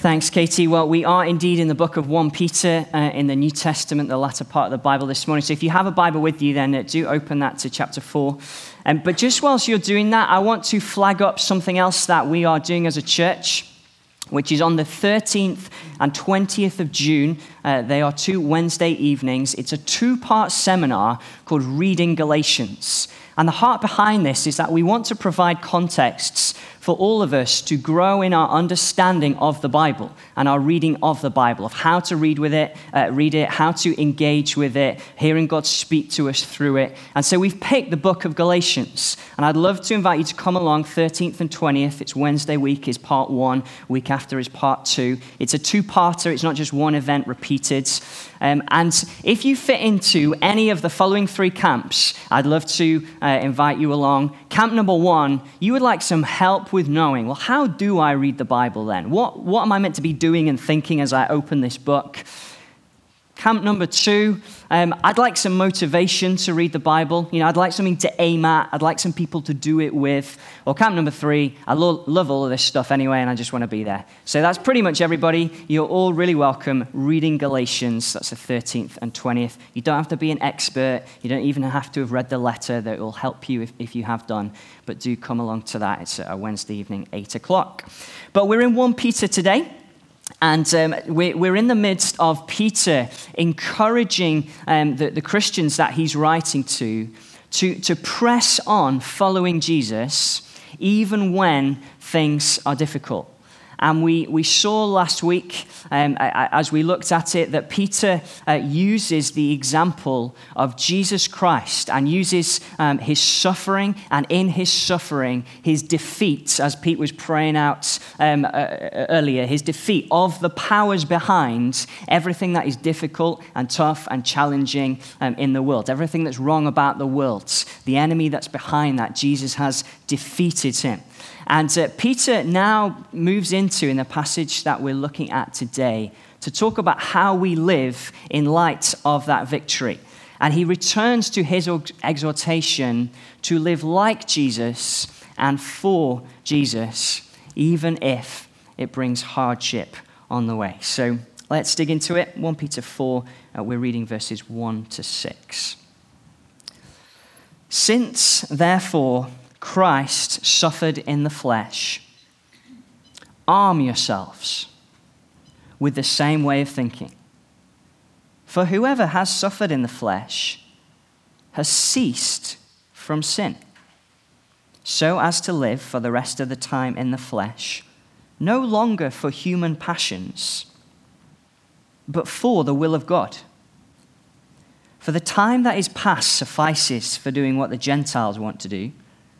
Thanks, Katie. Well, we are indeed in the book of 1 Peter uh, in the New Testament, the latter part of the Bible this morning. So if you have a Bible with you, then uh, do open that to chapter 4. Um, but just whilst you're doing that, I want to flag up something else that we are doing as a church, which is on the 13th and 20th of June. Uh, they are two Wednesday evenings. It's a two part seminar called Reading Galatians. And the heart behind this is that we want to provide contexts for all of us to grow in our understanding of the Bible and our reading of the Bible, of how to read with it, uh, read it, how to engage with it, hearing God speak to us through it. And so we've picked the book of Galatians, and I'd love to invite you to come along 13th and 20th. It's Wednesday week is part one, week after is part two. It's a two-parter. It's not just one event repeated. Um, and if you fit into any of the following three camps, I'd love to uh, invite you along. Camp number one, you would like some help with knowing, well, how do I read the Bible then? What, what am I meant to be doing and thinking as I open this book? Camp number two, um, I'd like some motivation to read the Bible. You know, I'd like something to aim at. I'd like some people to do it with. Or camp number three, I lo- love all of this stuff anyway, and I just want to be there. So that's pretty much everybody. You're all really welcome reading Galatians. That's the 13th and 20th. You don't have to be an expert. You don't even have to have read the letter that will help you if, if you have done. But do come along to that. It's a Wednesday evening, 8 o'clock. But we're in 1 Peter today. And um, we're, in the midst of Peter encouraging um, the, the Christians that he's writing to, to to press on following Jesus even when things are difficult. And we, we saw last week, um, as we looked at it, that Peter uh, uses the example of Jesus Christ and uses um, his suffering, and in his suffering, his defeat, as Pete was praying out um, uh, earlier, his defeat of the powers behind everything that is difficult and tough and challenging um, in the world, everything that's wrong about the world, the enemy that's behind that, Jesus has defeated him. And uh, Peter now moves into, in the passage that we're looking at today, to talk about how we live in light of that victory. And he returns to his exhortation to live like Jesus and for Jesus, even if it brings hardship on the way. So let's dig into it. 1 Peter 4, uh, we're reading verses 1 to 6. Since, therefore, Christ suffered in the flesh, arm yourselves with the same way of thinking. For whoever has suffered in the flesh has ceased from sin, so as to live for the rest of the time in the flesh, no longer for human passions, but for the will of God. For the time that is past suffices for doing what the Gentiles want to do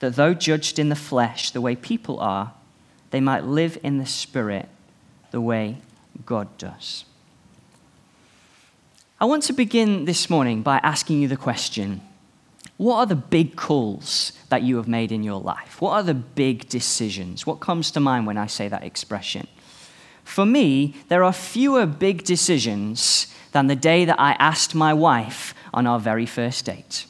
that though judged in the flesh the way people are, they might live in the spirit the way God does. I want to begin this morning by asking you the question what are the big calls that you have made in your life? What are the big decisions? What comes to mind when I say that expression? For me, there are fewer big decisions than the day that I asked my wife on our very first date.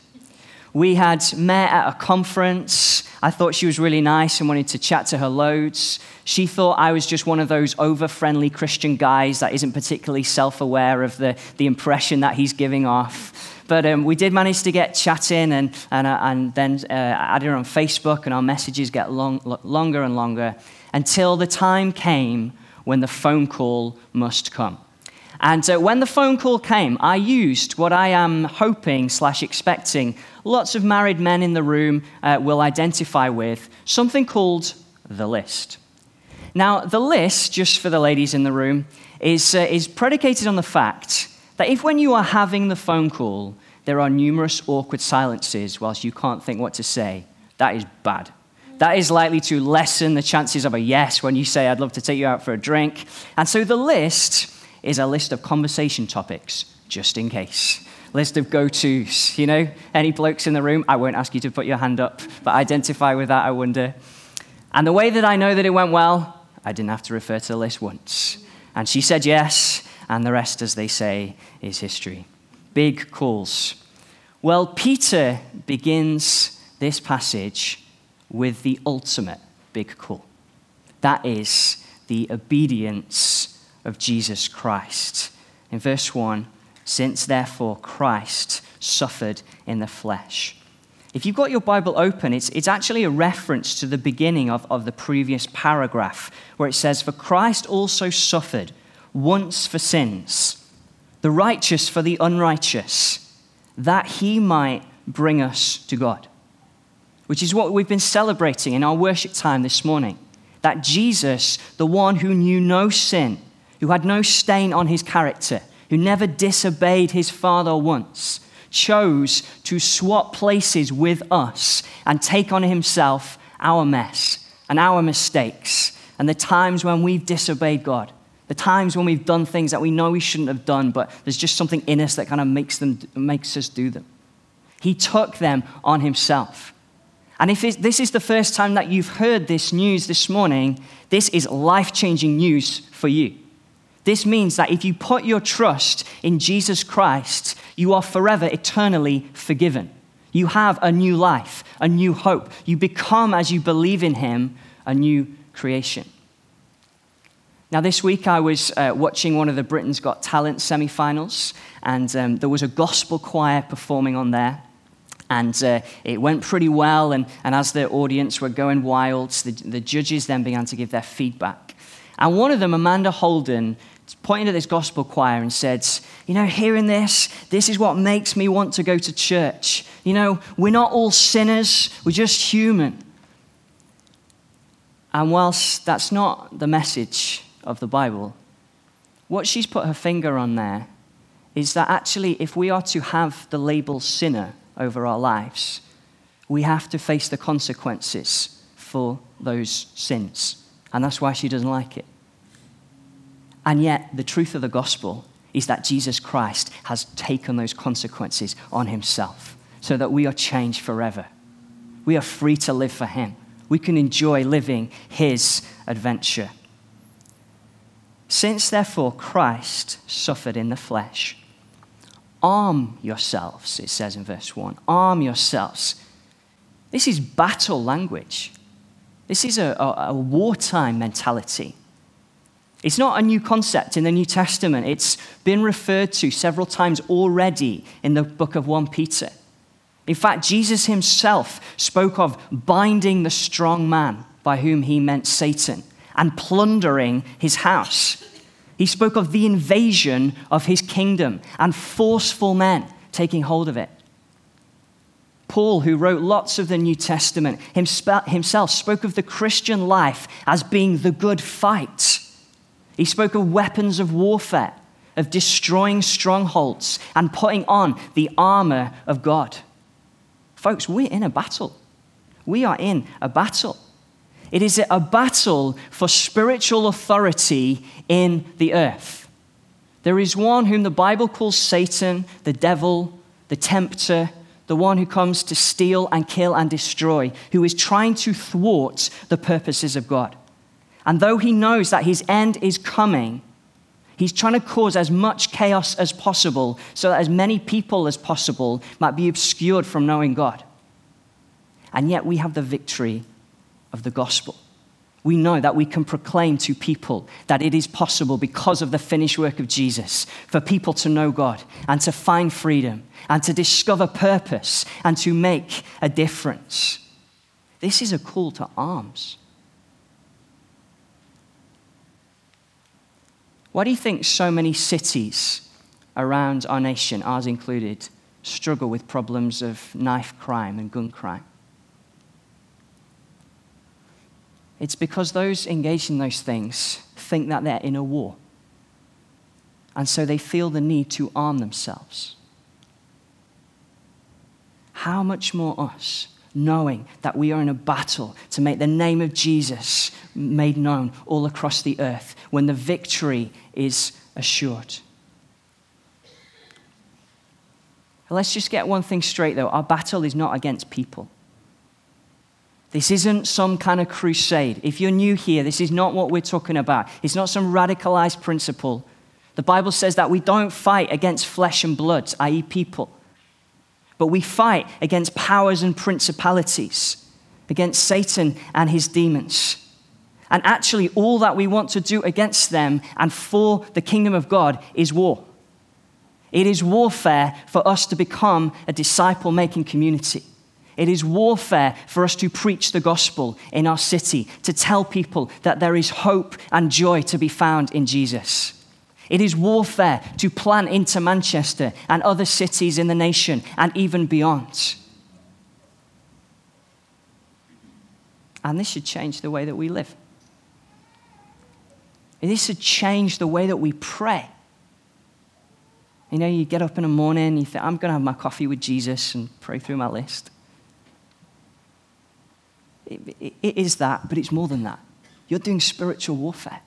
We had met at a conference. I thought she was really nice and wanted to chat to her loads. She thought I was just one of those over friendly Christian guys that isn't particularly self aware of the, the impression that he's giving off. But um, we did manage to get chatting and, and, uh, and then uh, added her on Facebook, and our messages get long, longer and longer until the time came when the phone call must come. And uh, when the phone call came, I used what I am hoping slash expecting lots of married men in the room uh, will identify with something called the list. Now, the list, just for the ladies in the room, is, uh, is predicated on the fact that if when you are having the phone call, there are numerous awkward silences whilst you can't think what to say, that is bad. That is likely to lessen the chances of a yes when you say, I'd love to take you out for a drink. And so the list is a list of conversation topics, just in case. List of go tos. You know, any blokes in the room? I won't ask you to put your hand up, but identify with that, I wonder. And the way that I know that it went well, I didn't have to refer to the list once. And she said yes, and the rest, as they say, is history. Big calls. Well, Peter begins this passage with the ultimate big call. That is the obedience of Jesus Christ. In verse 1, since therefore Christ suffered in the flesh. If you've got your Bible open, it's, it's actually a reference to the beginning of, of the previous paragraph where it says, For Christ also suffered once for sins, the righteous for the unrighteous, that he might bring us to God. Which is what we've been celebrating in our worship time this morning. That Jesus, the one who knew no sin, who had no stain on his character, who never disobeyed his Father once, chose to swap places with us and take on himself our mess and our mistakes and the times when we've disobeyed God, the times when we've done things that we know we shouldn't have done, but there's just something in us that kind of makes, them, makes us do them. He took them on himself. And if this is the first time that you've heard this news this morning, this is life changing news for you. This means that if you put your trust in Jesus Christ, you are forever, eternally forgiven. You have a new life, a new hope. You become, as you believe in Him, a new creation. Now, this week I was uh, watching one of the Britain's Got Talent semi finals, and um, there was a gospel choir performing on there. And uh, it went pretty well, and, and as the audience were going wild, the, the judges then began to give their feedback. And one of them, Amanda Holden, pointed to this gospel choir and said, You know, hearing this, this is what makes me want to go to church. You know, we're not all sinners, we're just human. And whilst that's not the message of the Bible, what she's put her finger on there is that actually, if we are to have the label sinner over our lives, we have to face the consequences for those sins. And that's why she doesn't like it. And yet, the truth of the gospel is that Jesus Christ has taken those consequences on himself so that we are changed forever. We are free to live for him. We can enjoy living his adventure. Since, therefore, Christ suffered in the flesh, arm yourselves, it says in verse 1. Arm yourselves. This is battle language. This is a, a, a wartime mentality. It's not a new concept in the New Testament. It's been referred to several times already in the book of 1 Peter. In fact, Jesus himself spoke of binding the strong man, by whom he meant Satan, and plundering his house. He spoke of the invasion of his kingdom and forceful men taking hold of it. Paul, who wrote lots of the New Testament, himself spoke of the Christian life as being the good fight he spoke of weapons of warfare, of destroying strongholds, and putting on the armor of God. Folks, we're in a battle. We are in a battle. It is a battle for spiritual authority in the earth. There is one whom the Bible calls Satan, the devil, the tempter, the one who comes to steal and kill and destroy, who is trying to thwart the purposes of God. And though he knows that his end is coming, he's trying to cause as much chaos as possible so that as many people as possible might be obscured from knowing God. And yet we have the victory of the gospel. We know that we can proclaim to people that it is possible because of the finished work of Jesus for people to know God and to find freedom and to discover purpose and to make a difference. This is a call to arms. Why do you think so many cities around our nation, ours included, struggle with problems of knife crime and gun crime? It's because those engaged in those things think that they're in a war. And so they feel the need to arm themselves. How much more us, knowing that we are in a battle to make the name of Jesus made known all across the earth when the victory is assured. Let's just get one thing straight though our battle is not against people. This isn't some kind of crusade. If you're new here, this is not what we're talking about. It's not some radicalized principle. The Bible says that we don't fight against flesh and blood, i.e., people, but we fight against powers and principalities, against Satan and his demons. And actually, all that we want to do against them and for the kingdom of God is war. It is warfare for us to become a disciple making community. It is warfare for us to preach the gospel in our city, to tell people that there is hope and joy to be found in Jesus. It is warfare to plant into Manchester and other cities in the nation and even beyond. And this should change the way that we live. This should change the way that we pray. You know, you get up in the morning, you think, I'm going to have my coffee with Jesus and pray through my list it, it is that, but it's more than that. You're doing spiritual warfare.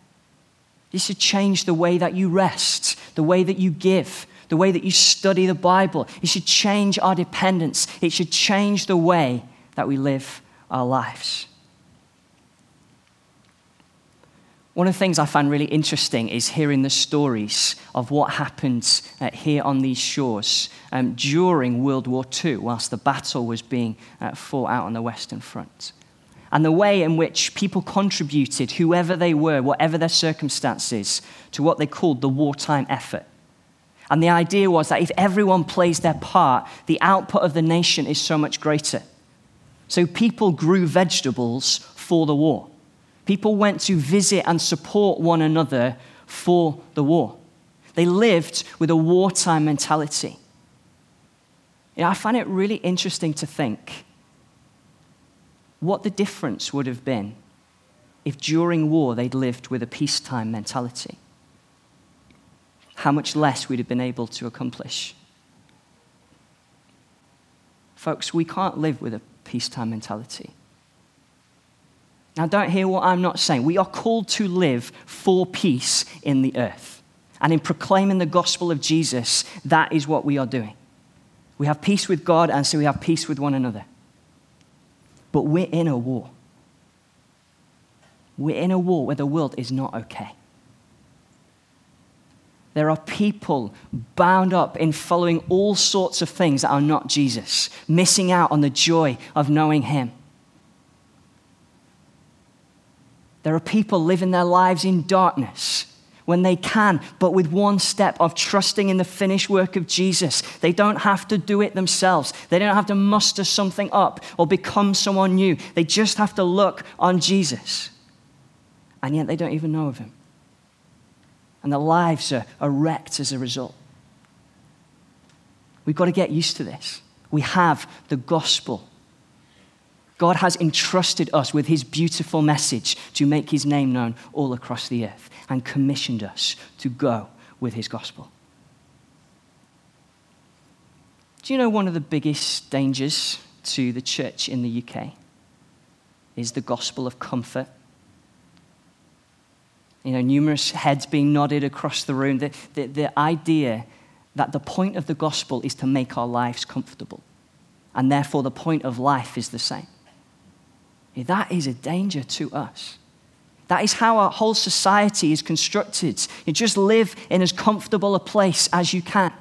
This should change the way that you rest, the way that you give, the way that you study the Bible. It should change our dependence. It should change the way that we live our lives. One of the things I find really interesting is hearing the stories of what happened uh, here on these shores um, during World War II, whilst the battle was being uh, fought out on the Western Front and the way in which people contributed, whoever they were, whatever their circumstances, to what they called the wartime effort. And the idea was that if everyone plays their part, the output of the nation is so much greater. So people grew vegetables for the war. People went to visit and support one another for the war. They lived with a wartime mentality. You know, I find it really interesting to think what the difference would have been if during war they'd lived with a peacetime mentality. How much less we'd have been able to accomplish. Folks, we can't live with a peacetime mentality. Now, don't hear what I'm not saying. We are called to live for peace in the earth. And in proclaiming the gospel of Jesus, that is what we are doing. We have peace with God, and so we have peace with one another. But we're in a war. We're in a war where the world is not okay. There are people bound up in following all sorts of things that are not Jesus, missing out on the joy of knowing Him. There are people living their lives in darkness when they can, but with one step of trusting in the finished work of Jesus. They don't have to do it themselves, they don't have to muster something up or become someone new. They just have to look on Jesus. And yet they don't even know of him. And their lives are, are wrecked as a result. We've got to get used to this. We have the gospel. God has entrusted us with his beautiful message to make his name known all across the earth and commissioned us to go with his gospel. Do you know one of the biggest dangers to the church in the UK is the gospel of comfort? You know, numerous heads being nodded across the room. The, the, the idea that the point of the gospel is to make our lives comfortable, and therefore the point of life is the same. That is a danger to us. That is how our whole society is constructed. You just live in as comfortable a place as you can.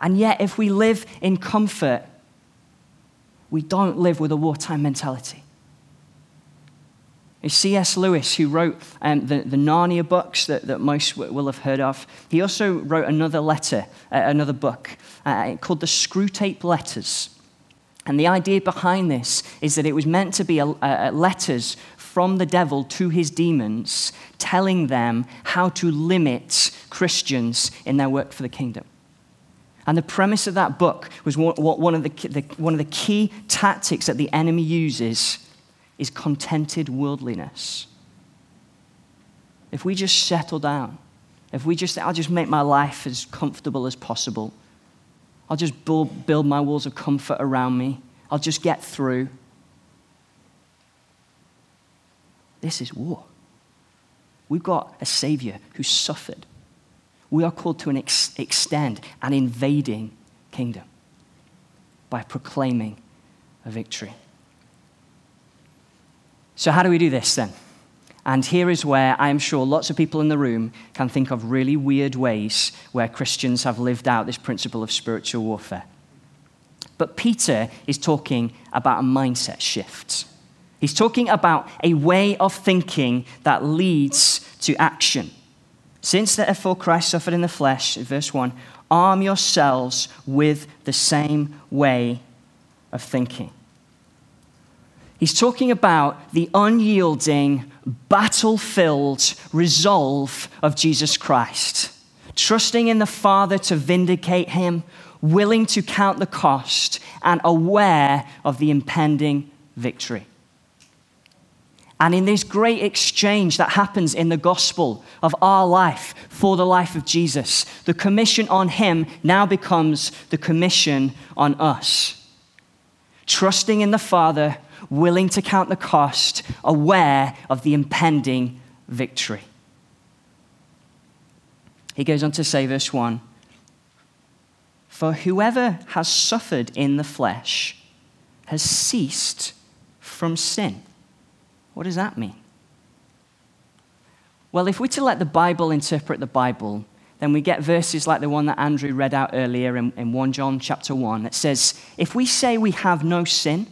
And yet, if we live in comfort, we don't live with a wartime mentality. C.S. Lewis, who wrote um, the, the Narnia books that, that most will have heard of. He also wrote another letter, uh, another book uh, called the Screwtape Letters. And the idea behind this is that it was meant to be a, a letters from the devil to his demons, telling them how to limit Christians in their work for the kingdom. And the premise of that book was what, one, of the, the, one of the key tactics that the enemy uses is contented worldliness. If we just settle down, if we just, I'll just make my life as comfortable as possible, I'll just build, build my walls of comfort around me, I'll just get through. This is war. We've got a Savior who suffered. We are called to an ex- extend an invading kingdom by proclaiming a victory. So, how do we do this then? And here is where I am sure lots of people in the room can think of really weird ways where Christians have lived out this principle of spiritual warfare. But Peter is talking about a mindset shift. He's talking about a way of thinking that leads to action. Since therefore Christ suffered in the flesh, verse 1, arm yourselves with the same way of thinking. He's talking about the unyielding, battle filled resolve of Jesus Christ, trusting in the Father to vindicate him, willing to count the cost, and aware of the impending victory. And in this great exchange that happens in the gospel of our life for the life of Jesus, the commission on him now becomes the commission on us. Trusting in the Father, willing to count the cost, aware of the impending victory. He goes on to say, verse 1 For whoever has suffered in the flesh has ceased from sin what does that mean? Well, if we're to let the Bible interpret the Bible, then we get verses like the one that Andrew read out earlier in, in 1 John chapter 1 that says, If we say we have no sin,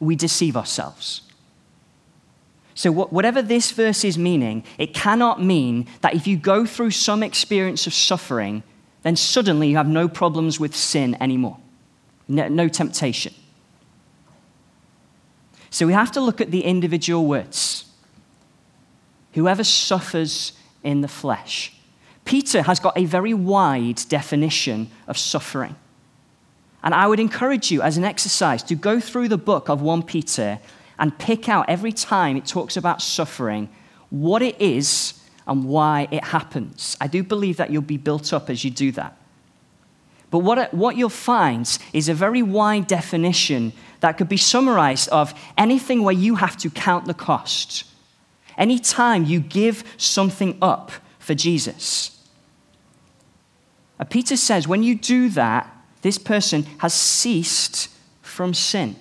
we deceive ourselves. So, whatever this verse is meaning, it cannot mean that if you go through some experience of suffering, then suddenly you have no problems with sin anymore, no, temptation. So we have to look at the individual words. Whoever suffers in the flesh. Peter has got a very wide definition of suffering. And I would encourage you as an exercise to go through the book of 1 Peter and pick out every time it talks about suffering what it is and why it happens. I do believe that you'll be built up as you do that. But what, what you'll find is a very wide definition that could be summarized of anything where you have to count the cost. Anytime you give something up for Jesus. Uh, Peter says when you do that, this person has ceased from sin.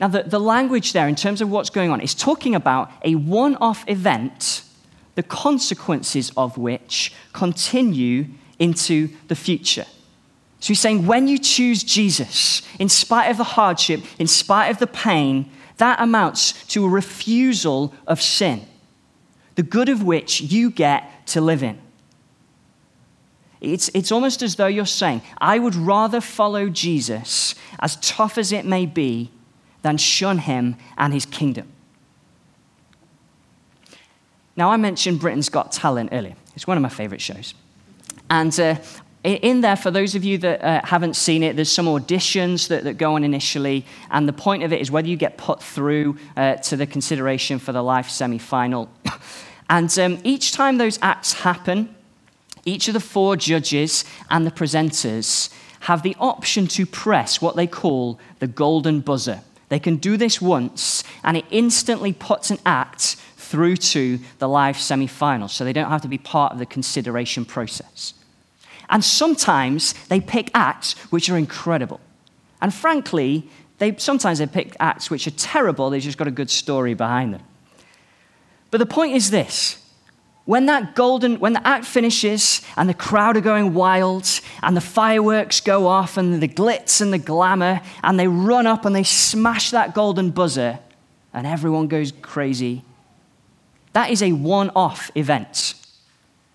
Now, the, the language there, in terms of what's going on, is talking about a one off event, the consequences of which continue into the future. So he's saying when you choose Jesus, in spite of the hardship, in spite of the pain, that amounts to a refusal of sin, the good of which you get to live in. It's, it's almost as though you're saying, I would rather follow Jesus, as tough as it may be, than shun him and his kingdom. Now, I mentioned Britain's Got Talent earlier. It's one of my favorite shows. And uh, in there, for those of you that uh, haven't seen it, there's some auditions that, that, go on initially. And the point of it is whether you get put through uh, to the consideration for the life semi final. and um, each time those acts happen, each of the four judges and the presenters have the option to press what they call the golden buzzer. They can do this once, and it instantly puts an act through to the live semi final, so they don't have to be part of the consideration process. And sometimes they pick acts which are incredible. And frankly, they, sometimes they pick acts which are terrible, they've just got a good story behind them. But the point is this when that golden, when the act finishes and the crowd are going wild and the fireworks go off and the glitz and the glamour and they run up and they smash that golden buzzer and everyone goes crazy that is a one off event.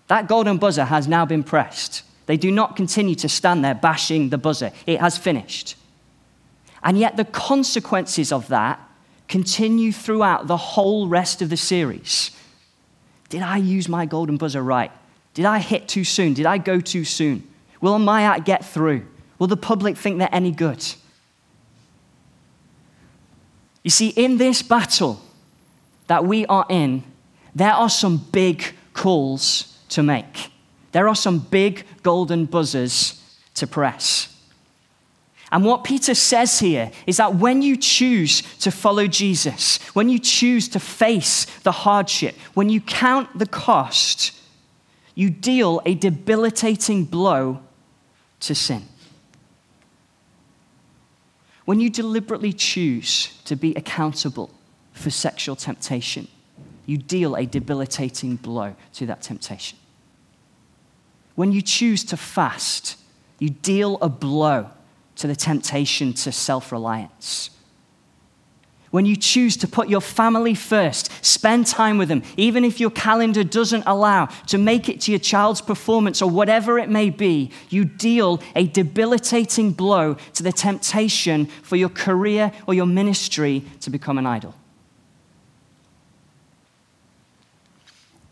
That golden buzzer has now been pressed. They do not continue to stand there bashing the buzzer, it has finished. And yet, the consequences of that continue throughout the whole rest of the series. Did I use my golden buzzer right? Did I hit too soon? Did I go too soon? Will my act get through? Will the public think they're any good? You see, in this battle that we are in, there are some big calls to make. There are some big golden buzzers to press. And what Peter says here is that when you choose to follow Jesus, when you choose to face the hardship, when you count the cost, you deal a debilitating blow to sin. When you deliberately choose to be accountable for sexual temptation, you deal a debilitating blow to that temptation. When you choose to fast, you deal a blow to the temptation to self reliance. When you choose to put your family first, spend time with them, even if your calendar doesn't allow to make it to your child's performance or whatever it may be, you deal a debilitating blow to the temptation for your career or your ministry to become an idol.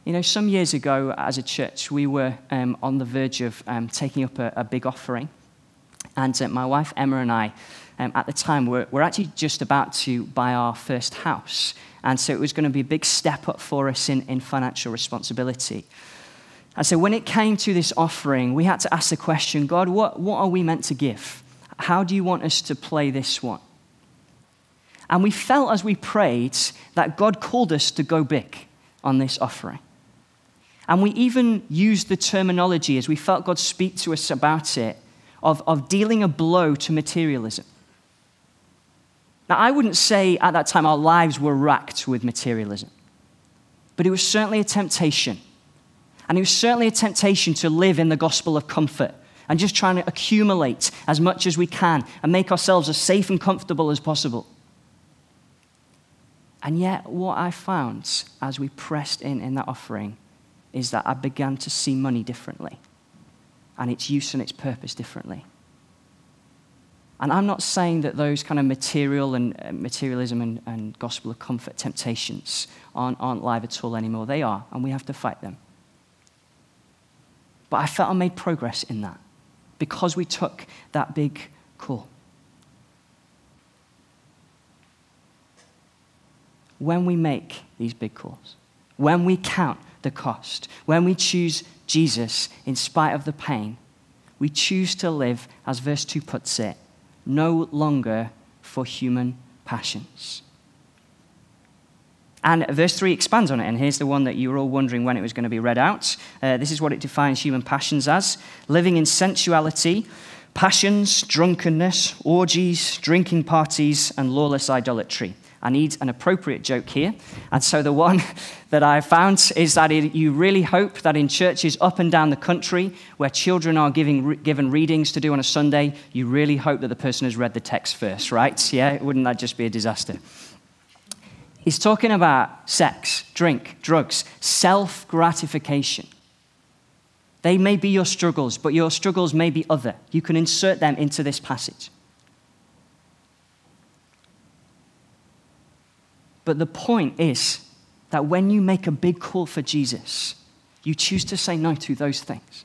You know, some years ago as a church, we were um, on the verge of um, taking up a, a, big offering. And uh, my wife Emma and I, um, at the time, were, were actually just about to buy our first house. And so it was going to be a big step up for us in, in financial responsibility. And so when it came to this offering, we had to ask the question God, what, what are we meant to give? How do you want us to play this one? And we felt as we prayed that God called us to go big on this offering. And we even used the terminology as we felt God speak to us about it of, of dealing a blow to materialism. Now, I wouldn't say at that time our lives were racked with materialism, but it was certainly a temptation. And it was certainly a temptation to live in the gospel of comfort and just trying to accumulate as much as we can and make ourselves as safe and comfortable as possible. And yet, what I found as we pressed in in that offering is that I began to see money differently and its use and its purpose differently. And I'm not saying that those kind of material and uh, materialism and, and gospel of comfort temptations aren't, aren't live at all anymore. They are, and we have to fight them. But I felt I made progress in that because we took that big call. When we make these big calls, when we count the cost. When we choose Jesus in spite of the pain, we choose to live, as verse 2 puts it, no longer for human passions. And verse 3 expands on it, and here's the one that you were all wondering when it was going to be read out. Uh, this is what it defines human passions as living in sensuality, passions, drunkenness, orgies, drinking parties, and lawless idolatry. I need an appropriate joke here. And so the one that I found is that it, you really hope that in churches up and down the country where children are giving, given readings to do on a Sunday, you really hope that the person has read the text first, right? Yeah, wouldn't that just be a disaster? He's talking about sex, drink, drugs, self gratification. They may be your struggles, but your struggles may be other. You can insert them into this passage. But the point is that when you make a big call for Jesus, you choose to say no to those things.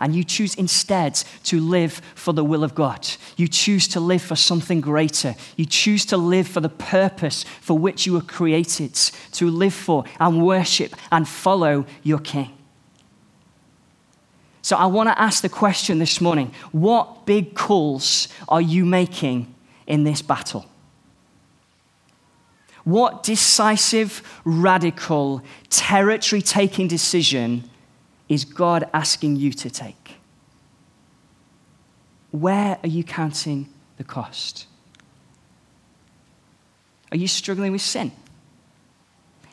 And you choose instead to live for the will of God. You choose to live for something greater. You choose to live for the purpose for which you were created to live for and worship and follow your King. So I want to ask the question this morning what big calls are you making in this battle? What decisive, radical, territory taking decision is God asking you to take? Where are you counting the cost? Are you struggling with sin?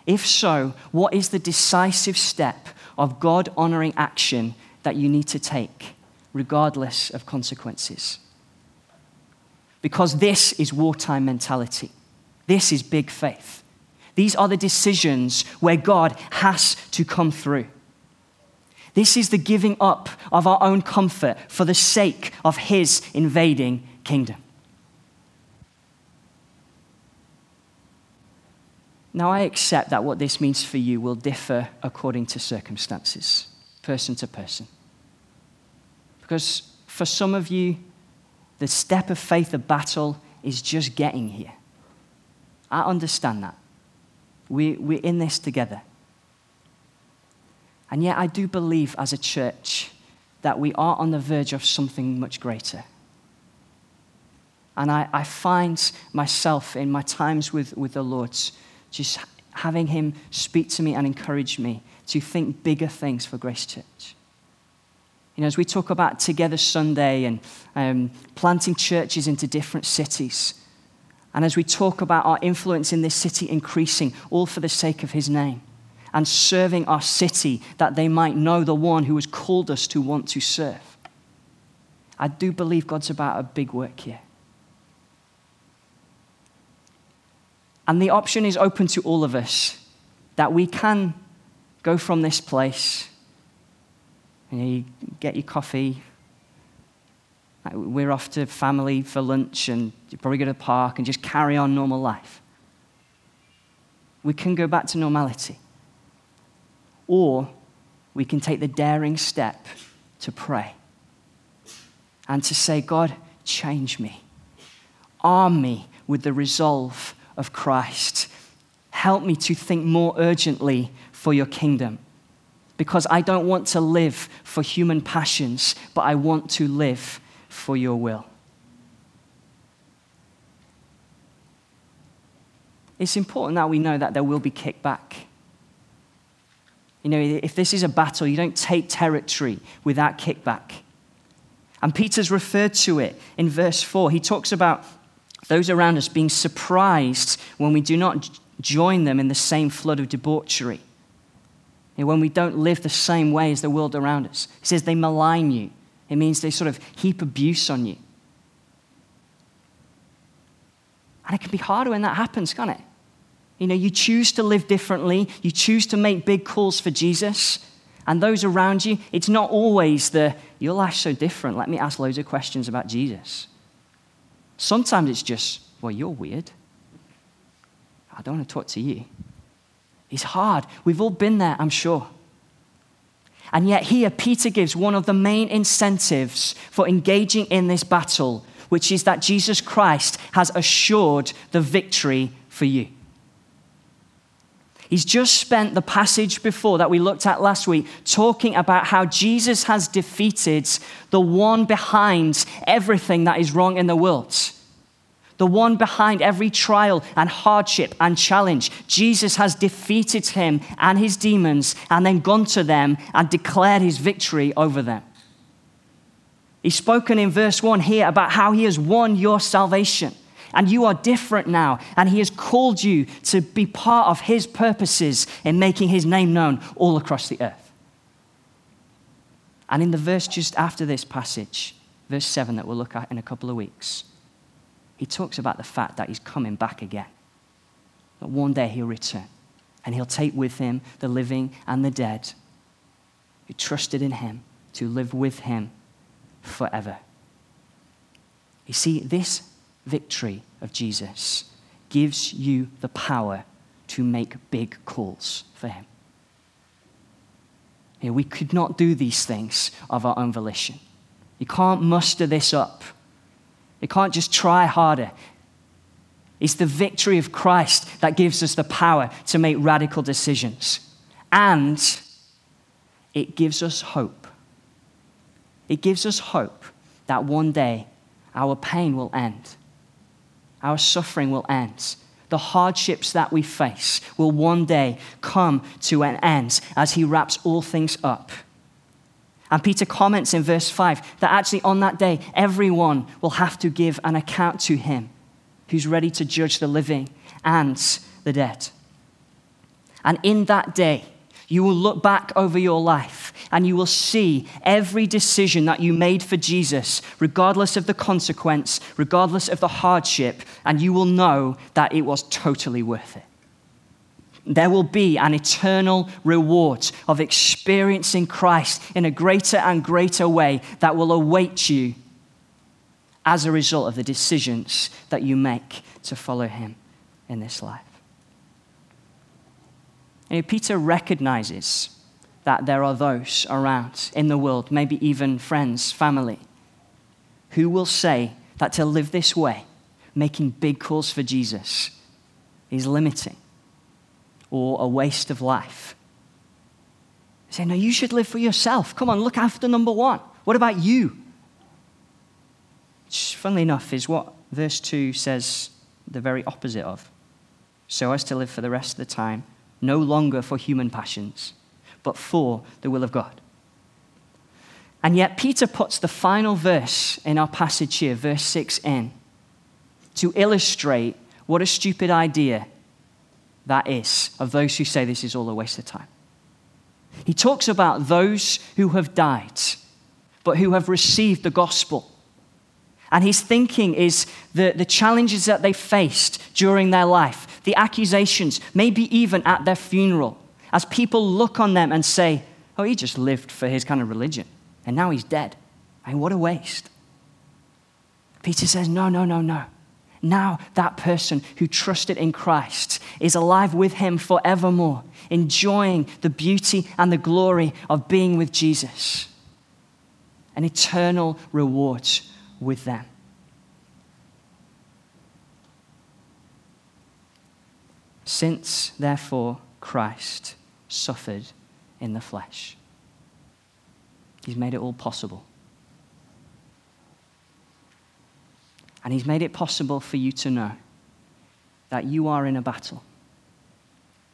If so, what is the decisive step of God honoring action that you need to take, regardless of consequences? Because this is wartime mentality. This is big faith. These are the decisions where God has to come through. This is the giving up of our own comfort for the sake of His invading kingdom. Now, I accept that what this means for you will differ according to circumstances, person to person. Because for some of you, the step of faith, the battle, is just getting here. I understand that. We, we're in this together. And yet, I do believe as a church that we are on the verge of something much greater. And I, I find myself in my times with, with the Lord just having Him speak to me and encourage me to think bigger things for Grace Church. You know, as we talk about Together Sunday and um, planting churches into different cities, and as we talk about our influence in this city increasing, all for the sake of His name, and serving our city that they might know the one who has called us to want to serve. I do believe God's about a big work here. And the option is open to all of us that we can go from this place. You, know, you get your coffee. We're off to family for lunch, and you probably go to the park and just carry on normal life. We can go back to normality. Or we can take the daring step to pray and to say, God, change me. Arm me with the resolve of Christ. Help me to think more urgently for your kingdom. Because I don't want to live for human passions, but I want to live for your will. It's important that we know that there will be kickback. You know, if this is a battle, you don't take territory without kickback. And Peter's referred to it in verse 4. He talks about those around us being surprised when we do not join them in the same flood of debauchery. Know, when we don't live the same way as the world around us. He says they malign you. It means they sort of heap abuse on you. And it can be harder when that happens, can't it? You know, you choose to live differently, you choose to make big calls for Jesus, and those around you, it's not always the, your life's so different, let me ask loads of questions about Jesus. Sometimes it's just, well, you're weird. I don't want to talk to you. It's hard. We've all been there, I'm sure. And yet, here, Peter gives one of the main incentives for engaging in this battle, which is that Jesus Christ has assured the victory for you. He's just spent the passage before that we looked at last week talking about how Jesus has defeated the one behind everything that is wrong in the world. The one behind every trial and hardship and challenge. Jesus has defeated him and his demons and then gone to them and declared his victory over them. He's spoken in verse 1 here about how he has won your salvation and you are different now. And He has called you to be part of His purposes in making His name known all across the earth. And in the verse just after this passage, verse 7 that we'll look at in a couple of weeks, he talks about the fact that he's coming back again. That one day he'll return and he'll take with him the living and the dead who trusted in him to live with him forever. You see, this victory of Jesus gives you the power to make big calls for Him. You know, we could not do these things of our own volition. You can't muster this up. You can't just try harder. It's the victory of Christ that gives us the power to make radical decisions. And it gives us hope. It gives us hope that one day our pain will end our suffering will end. The hardships that we face will one day come to an end as he wraps all things up. And Peter comments in verse 5 that actually on that day, everyone will have to give an account to him who's ready to judge the living and the dead. And in that day, you will look back over your life and you will see every decision that you made for Jesus, regardless of the consequence, regardless of the hardship, and you will know that it was totally worth it. There will be an eternal reward of experiencing Christ in a greater and greater way that will await you as a result of the decisions that you make to follow Him in this life. And Peter recognizes that there are those around in the world, maybe even friends, family, who will say that to live this way, making big calls for Jesus, is limiting or a waste of life. Say, no, you should live for yourself. Come on, look after number one. What about you? Which, funnily enough, is what verse 2 says the very opposite of so as to live for the rest of the time, no longer for human passions, but for the will of God. And yet, Peter puts the final verse in our passage here, verse 6 in, to illustrate what a stupid idea that is of those who say this is all a waste of time. He talks about those who have died, but who have received the gospel. And his thinking is the, the challenges that they faced during their life, the accusations, maybe even at their funeral, as people look on them and say, oh, he just lived for his kind of religion, and now he's dead. I mean, what a waste. Peter says, no, no, no, no. Now, that person who trusted in Christ is alive with him forevermore, enjoying the beauty and the glory of being with Jesus, an eternal reward with them. Since, therefore, Christ suffered in the flesh, he's made it all possible And He's made it possible for you to know that you are in a battle,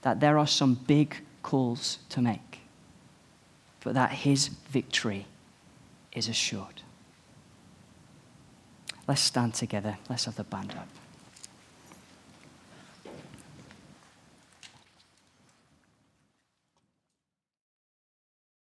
that there are some big calls to make, but that His victory is assured. Let's stand together. Let's have the band up.